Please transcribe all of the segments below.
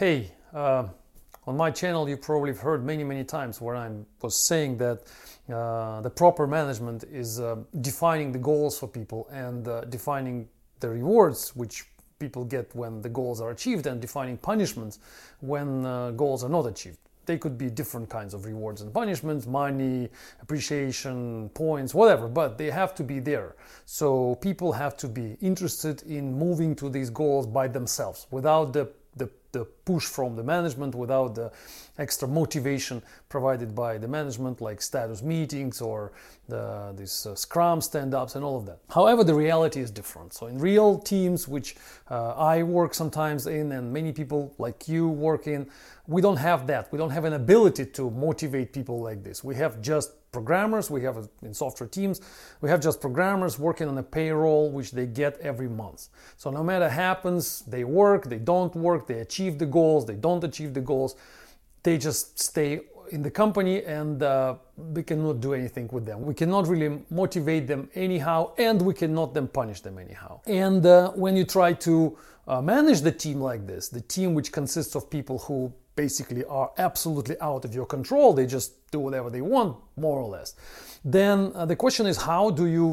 Hey, uh, on my channel, you probably have heard many, many times where I was saying that uh, the proper management is uh, defining the goals for people and uh, defining the rewards which people get when the goals are achieved and defining punishments when uh, goals are not achieved. They could be different kinds of rewards and punishments, money, appreciation, points, whatever, but they have to be there. So people have to be interested in moving to these goals by themselves without the the push from the management without the extra motivation provided by the management like status meetings or the, these uh, scrum stand-ups and all of that. However the reality is different. So in real teams which uh, i work sometimes in and many people like you work in we don't have that. We don't have an ability to motivate people like this. We have just programmers we have in software teams we have just programmers working on a payroll which they get every month. So no matter happens they work they don't work they achieve the goals they don't achieve the goals they just stay in the company and uh, we cannot do anything with them. We cannot really motivate them anyhow and we cannot then punish them anyhow. And uh, when you try to uh, manage the team like this the team which consists of people who basically are absolutely out of your control, they just do whatever they want, more or less. Then uh, the question is how do you,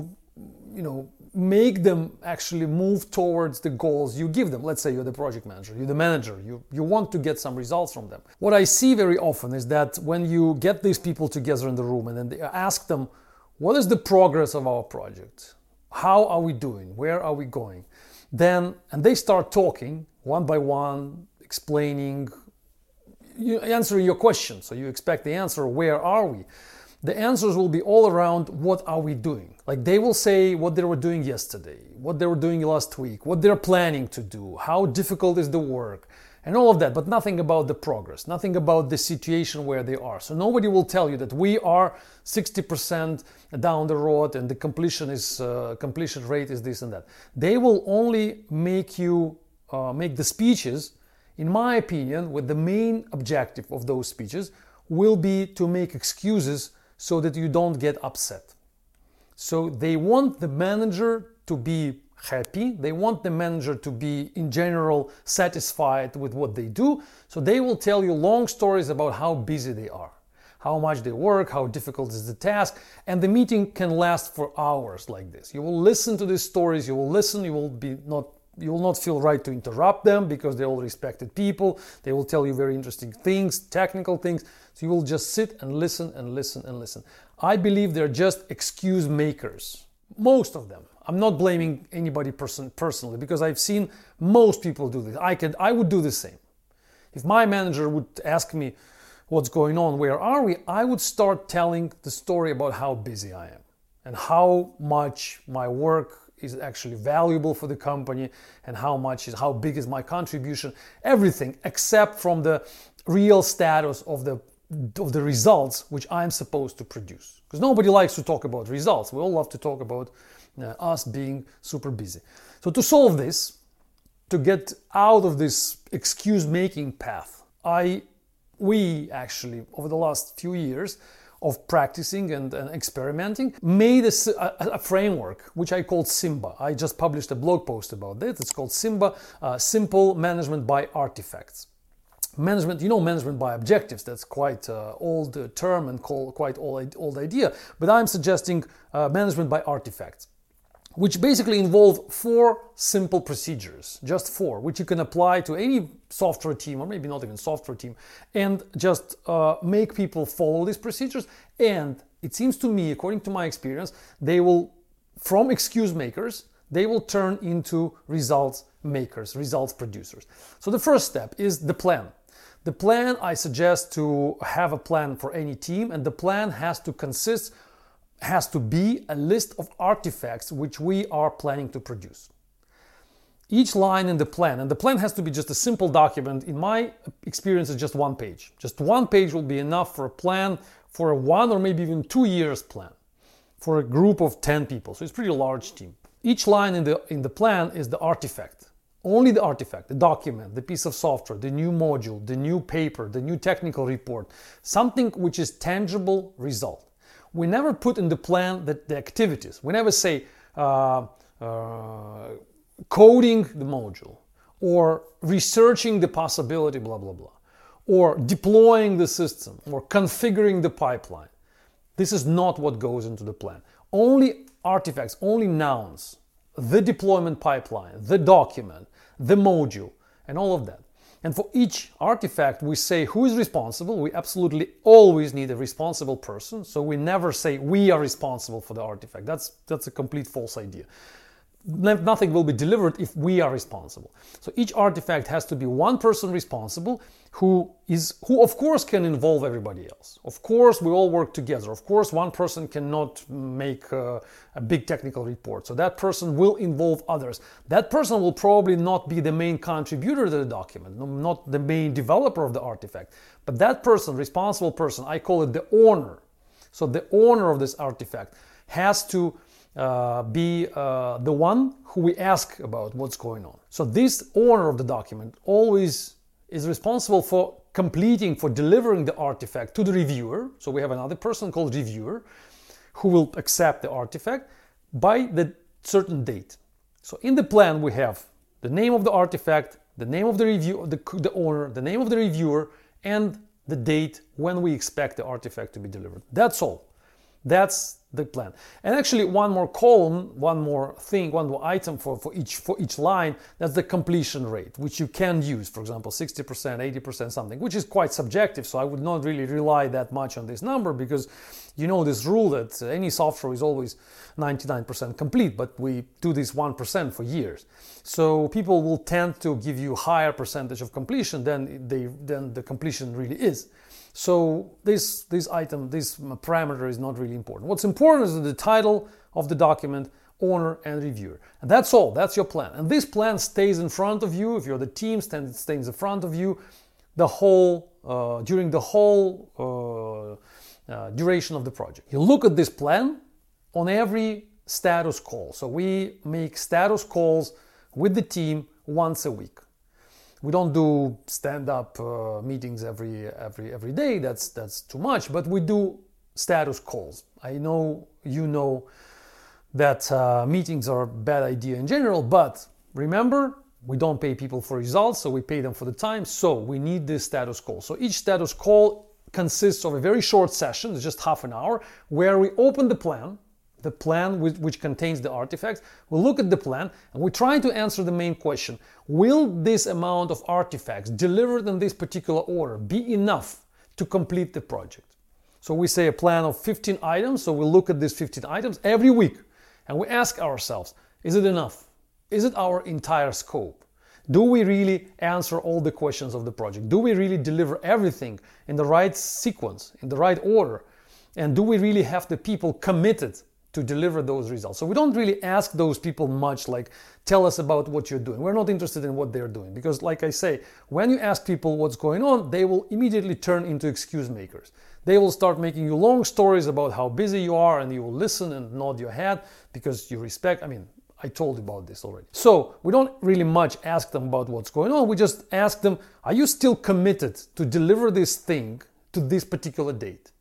you know, make them actually move towards the goals you give them. Let's say you're the project manager, you're the manager, you, you want to get some results from them. What I see very often is that when you get these people together in the room and then they ask them, what is the progress of our project? How are we doing? Where are we going? Then, and they start talking one by one, explaining you answering your question. So you expect the answer, where are we? The answers will be all around what are we doing? Like they will say what they were doing yesterday, what they were doing last week, what they're planning to do, how difficult is the work, and all of that, but nothing about the progress, nothing about the situation where they are. So nobody will tell you that we are 60% down the road and the completion is uh, completion rate is this and that. They will only make you uh, make the speeches in my opinion, with the main objective of those speeches will be to make excuses so that you don't get upset. So they want the manager to be happy, they want the manager to be in general satisfied with what they do, so they will tell you long stories about how busy they are. How much they work, how difficult is the task, and the meeting can last for hours like this. You will listen to these stories, you will listen, you will be not you will not feel right to interrupt them because they're all respected people. They will tell you very interesting things, technical things. So you will just sit and listen and listen and listen. I believe they're just excuse makers. Most of them. I'm not blaming anybody person, personally because I've seen most people do this. I could I would do the same. If my manager would ask me what's going on, where are we, I would start telling the story about how busy I am and how much my work is actually valuable for the company and how much is how big is my contribution everything except from the real status of the of the results which i'm supposed to produce. Because nobody likes to talk about results. We all love to talk about uh, us being super busy. So to solve this to get out of this excuse making path i we actually over the last few years of practicing and, and experimenting, made a, a, a, framework which I called Simba. I just published a blog post about this. It's called Simba uh, Simple Management by Artifacts. Management, you know, management by objectives. That's quite uh, old uh, term and call, quite old, old idea. But I'm suggesting uh, management by artifacts which basically involve four simple procedures, just four, which you can apply to any software team or maybe not even software team, and just uh, make people follow these procedures. And it seems to me, according to my experience, they will, from excuse makers, they will turn into results makers, results producers. So the first step is the plan. The plan, I suggest to have a plan for any team, and the plan has to consist has to be a list of artifacts which we are planning to produce. Each line in the plan, and the plan has to be just a simple document. In my experience, it's just one page. Just one page will be enough for a plan for a one or maybe even two years plan for a group of 10 people. So it's pretty large team. Each line in the, in the plan is the artifact. Only the artifact, the document, the piece of software, the new module, the new paper, the new technical report, something which is tangible result we never put in the plan that the activities. We never say uh, uh, coding the module or researching the possibility, blah, blah, blah, or deploying the system, or configuring the pipeline. This is not what goes into the plan. Only artifacts, only nouns, the deployment pipeline, the document, the module, and all of that. And for each artifact, we say who is responsible. We absolutely always need a responsible person. So we never say we are responsible for the artifact. That's, that's a complete false idea nothing will be delivered if we are responsible. So each artifact has to be one person responsible who is who of course can involve everybody else. Of course we all work together. Of course one person cannot make uh, a big technical report. So that person will involve others. That person will probably not be the main contributor to the document, not the main developer of the artifact. But that person, responsible person, I call it the owner. So the owner of this artifact has to uh, be uh, the one who we ask about what's going on. So this owner of the document always is responsible for completing, for delivering the artifact to the reviewer. So we have another person called reviewer who will accept the artifact by the certain date. So in the plan we have the name of the artifact, the name of the review, the, the owner, the name of the reviewer, and the date when we expect the artifact to be delivered. That's all. That's the plan. And actually one more column, one more thing, one more item for, for each for each line, that's the completion rate, which you can use, for example, 60%, 80%, something, which is quite subjective. So I would not really rely that much on this number because you know this rule that any software is always 99% complete, but we do this 1% for years. So people will tend to give you higher percentage of completion than they than the completion really is. So this, this item, this parameter is not really important. What's important is the title of the document, owner and reviewer. And that's all, that's your plan. And this plan stays in front of you, if you're the team, it stays in front of you the whole, uh, during the whole uh, uh, duration of the project. You look at this plan on every status call. So we make status calls with the team once a week we don't do stand-up uh, meetings every every every day. That's that's too much. But we do status calls. I know you know that uh, meetings are a bad idea in general, but remember we don't pay people for results, so we pay them for the time. So we need this status call. So each status call consists of a very short session, it's just half an hour, where we open the plan the plan which, which contains the artifacts. We look at the plan and we try to answer the main question. Will this amount of artifacts delivered in this particular order be enough to complete the project? So we say a plan of 15 items, so we look at these 15 items every week and we ask ourselves, is it enough? Is it our entire scope? Do we really answer all the questions of the project? Do we really deliver everything in the right sequence, in the right order? And do we really have the people committed to deliver those results. So we don't really ask those people much like tell us about what you're doing. We're not interested in what they're doing because like I say, when you ask people what's going on, they will immediately turn into excuse makers. They will start making you long stories about how busy you are and you will listen and nod your head because you respect I mean I told you about this already. So we don't really much ask them about what's going on. We just ask them, are you still committed to deliver this thing to this particular date?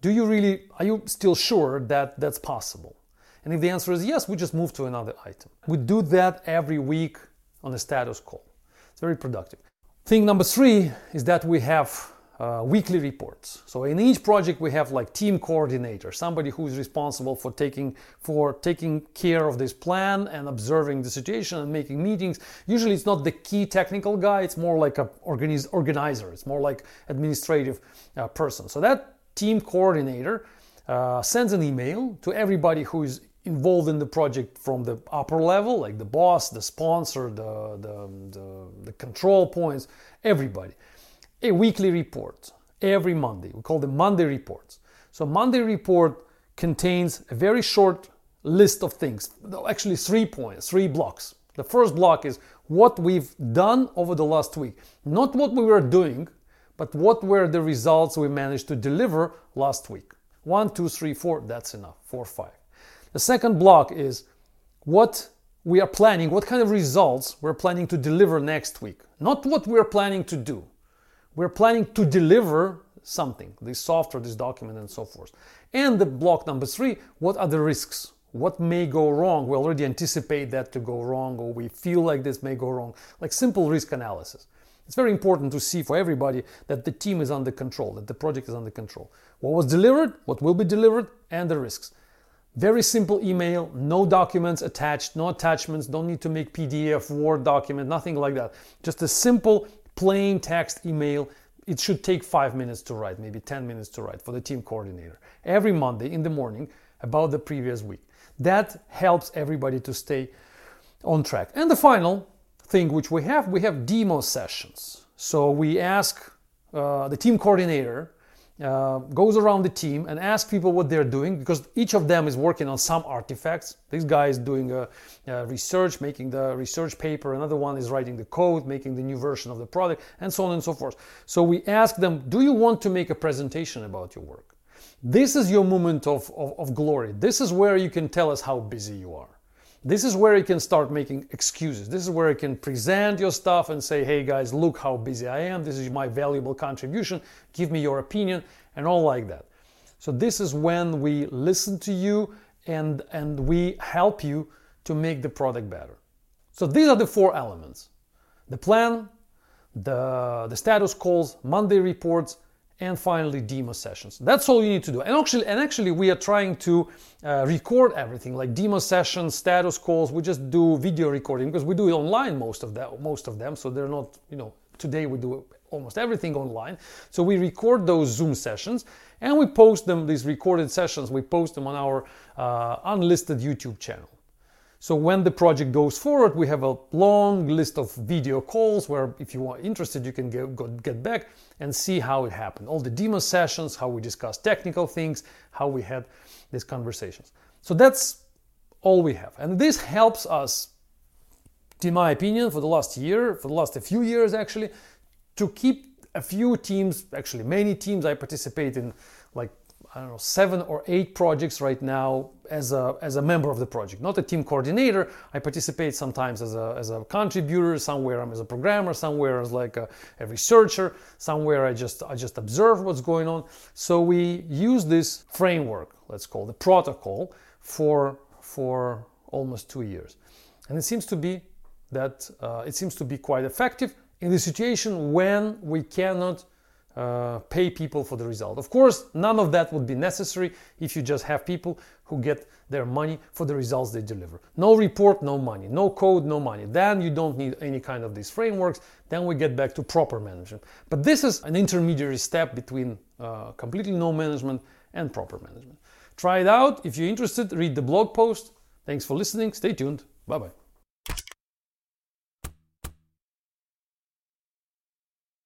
Do you really, are you still sure that that's possible? And if the answer is yes, we just move to another item. We do that every week on a status call. It's very productive. Thing number three is that we have uh, weekly reports. So in each project we have like team coordinator, somebody who is responsible for taking for taking care of this plan and observing the situation and making meetings. Usually it's not the key technical guy; it's more like a organiz- organizer. It's more like administrative uh, person. So that team coordinator uh, sends an email to everybody who is involved in the project from the upper level, like the boss, the sponsor, the, the, the, the control points, everybody. A weekly report every Monday. We call them Monday reports. So, Monday report contains a very short list of things, actually, three points, three blocks. The first block is what we've done over the last week, not what we were doing, but what were the results we managed to deliver last week? One, two, three, four, that's enough. Four, five. The second block is what we are planning, what kind of results we're planning to deliver next week. Not what we're planning to do. We're planning to deliver something, this software, this document, and so forth. And the block number three, what are the risks? what may go wrong. We already anticipate that to go wrong, or we feel like this may go wrong, like simple risk analysis. It's very important to see for everybody that the team is under control, that the project is under control. What was delivered, what will be delivered, and the risks. Very simple email, no documents attached, no attachments, don't need to make PDF, Word document, nothing like that. Just a simple, plain text email. It should take five minutes to write, maybe 10 minutes to write for the team coordinator. Every Monday in the morning about the previous week. That helps everybody to stay on track. And the final thing which we have, we have demo sessions. So we ask uh, the team coordinator uh, goes around the team and asks people what they're doing because each of them is working on some artifacts. This guy is doing a, a research, making the research paper. Another one is writing the code, making the new version of the product, and so on and so forth. So we ask them, do you want to make a presentation about your work? This is your moment of, of, of glory. This is where you can tell us how busy you are. This is where you can start making excuses. This is where you can present your stuff and say, hey guys, look how busy I am. This is my valuable contribution. Give me your opinion, and all like that. So, this is when we listen to you and, and we help you to make the product better. So, these are the four elements the plan, the, the status calls, Monday reports, and finally demo sessions. That's all you need to do. And actually, and actually we are trying to uh, record everything like demo sessions, status calls. We just do video recording because we do it online most of them. Most of them, so they're not you know today we do almost everything online. So we record those Zoom sessions and we post them. These recorded sessions we post them on our uh, unlisted YouTube channel. So when the project goes forward, we have a long list of video calls where if you are interested, you can get, go, get back and see how it happened. All the demo sessions, how we discussed technical things, how we had these conversations. So that's all we have. And this helps us, in my opinion, for the last year, for the last a few years actually, to keep a few teams, actually many teams I participate in, like I don't know, seven or eight projects right now as a, as a member of the project, not a team coordinator. I participate sometimes as a, as a contributor, somewhere I'm as a programmer, somewhere as like a, a researcher, somewhere I just, I just observe what's going on. So we use this framework, let's call the protocol, for, for almost two years. And it seems to be that uh, it seems to be quite effective in the situation when we cannot uh, pay people for the result. Of course, none of that would be necessary if you just have people who get their money for the results they deliver. No report, no money. No code, no money. Then you don't need any kind of these frameworks. Then we get back to proper management. But this is an intermediary step between uh, completely no management and proper management. Try it out. If you're interested, read the blog post. Thanks for listening. Stay tuned. Bye bye.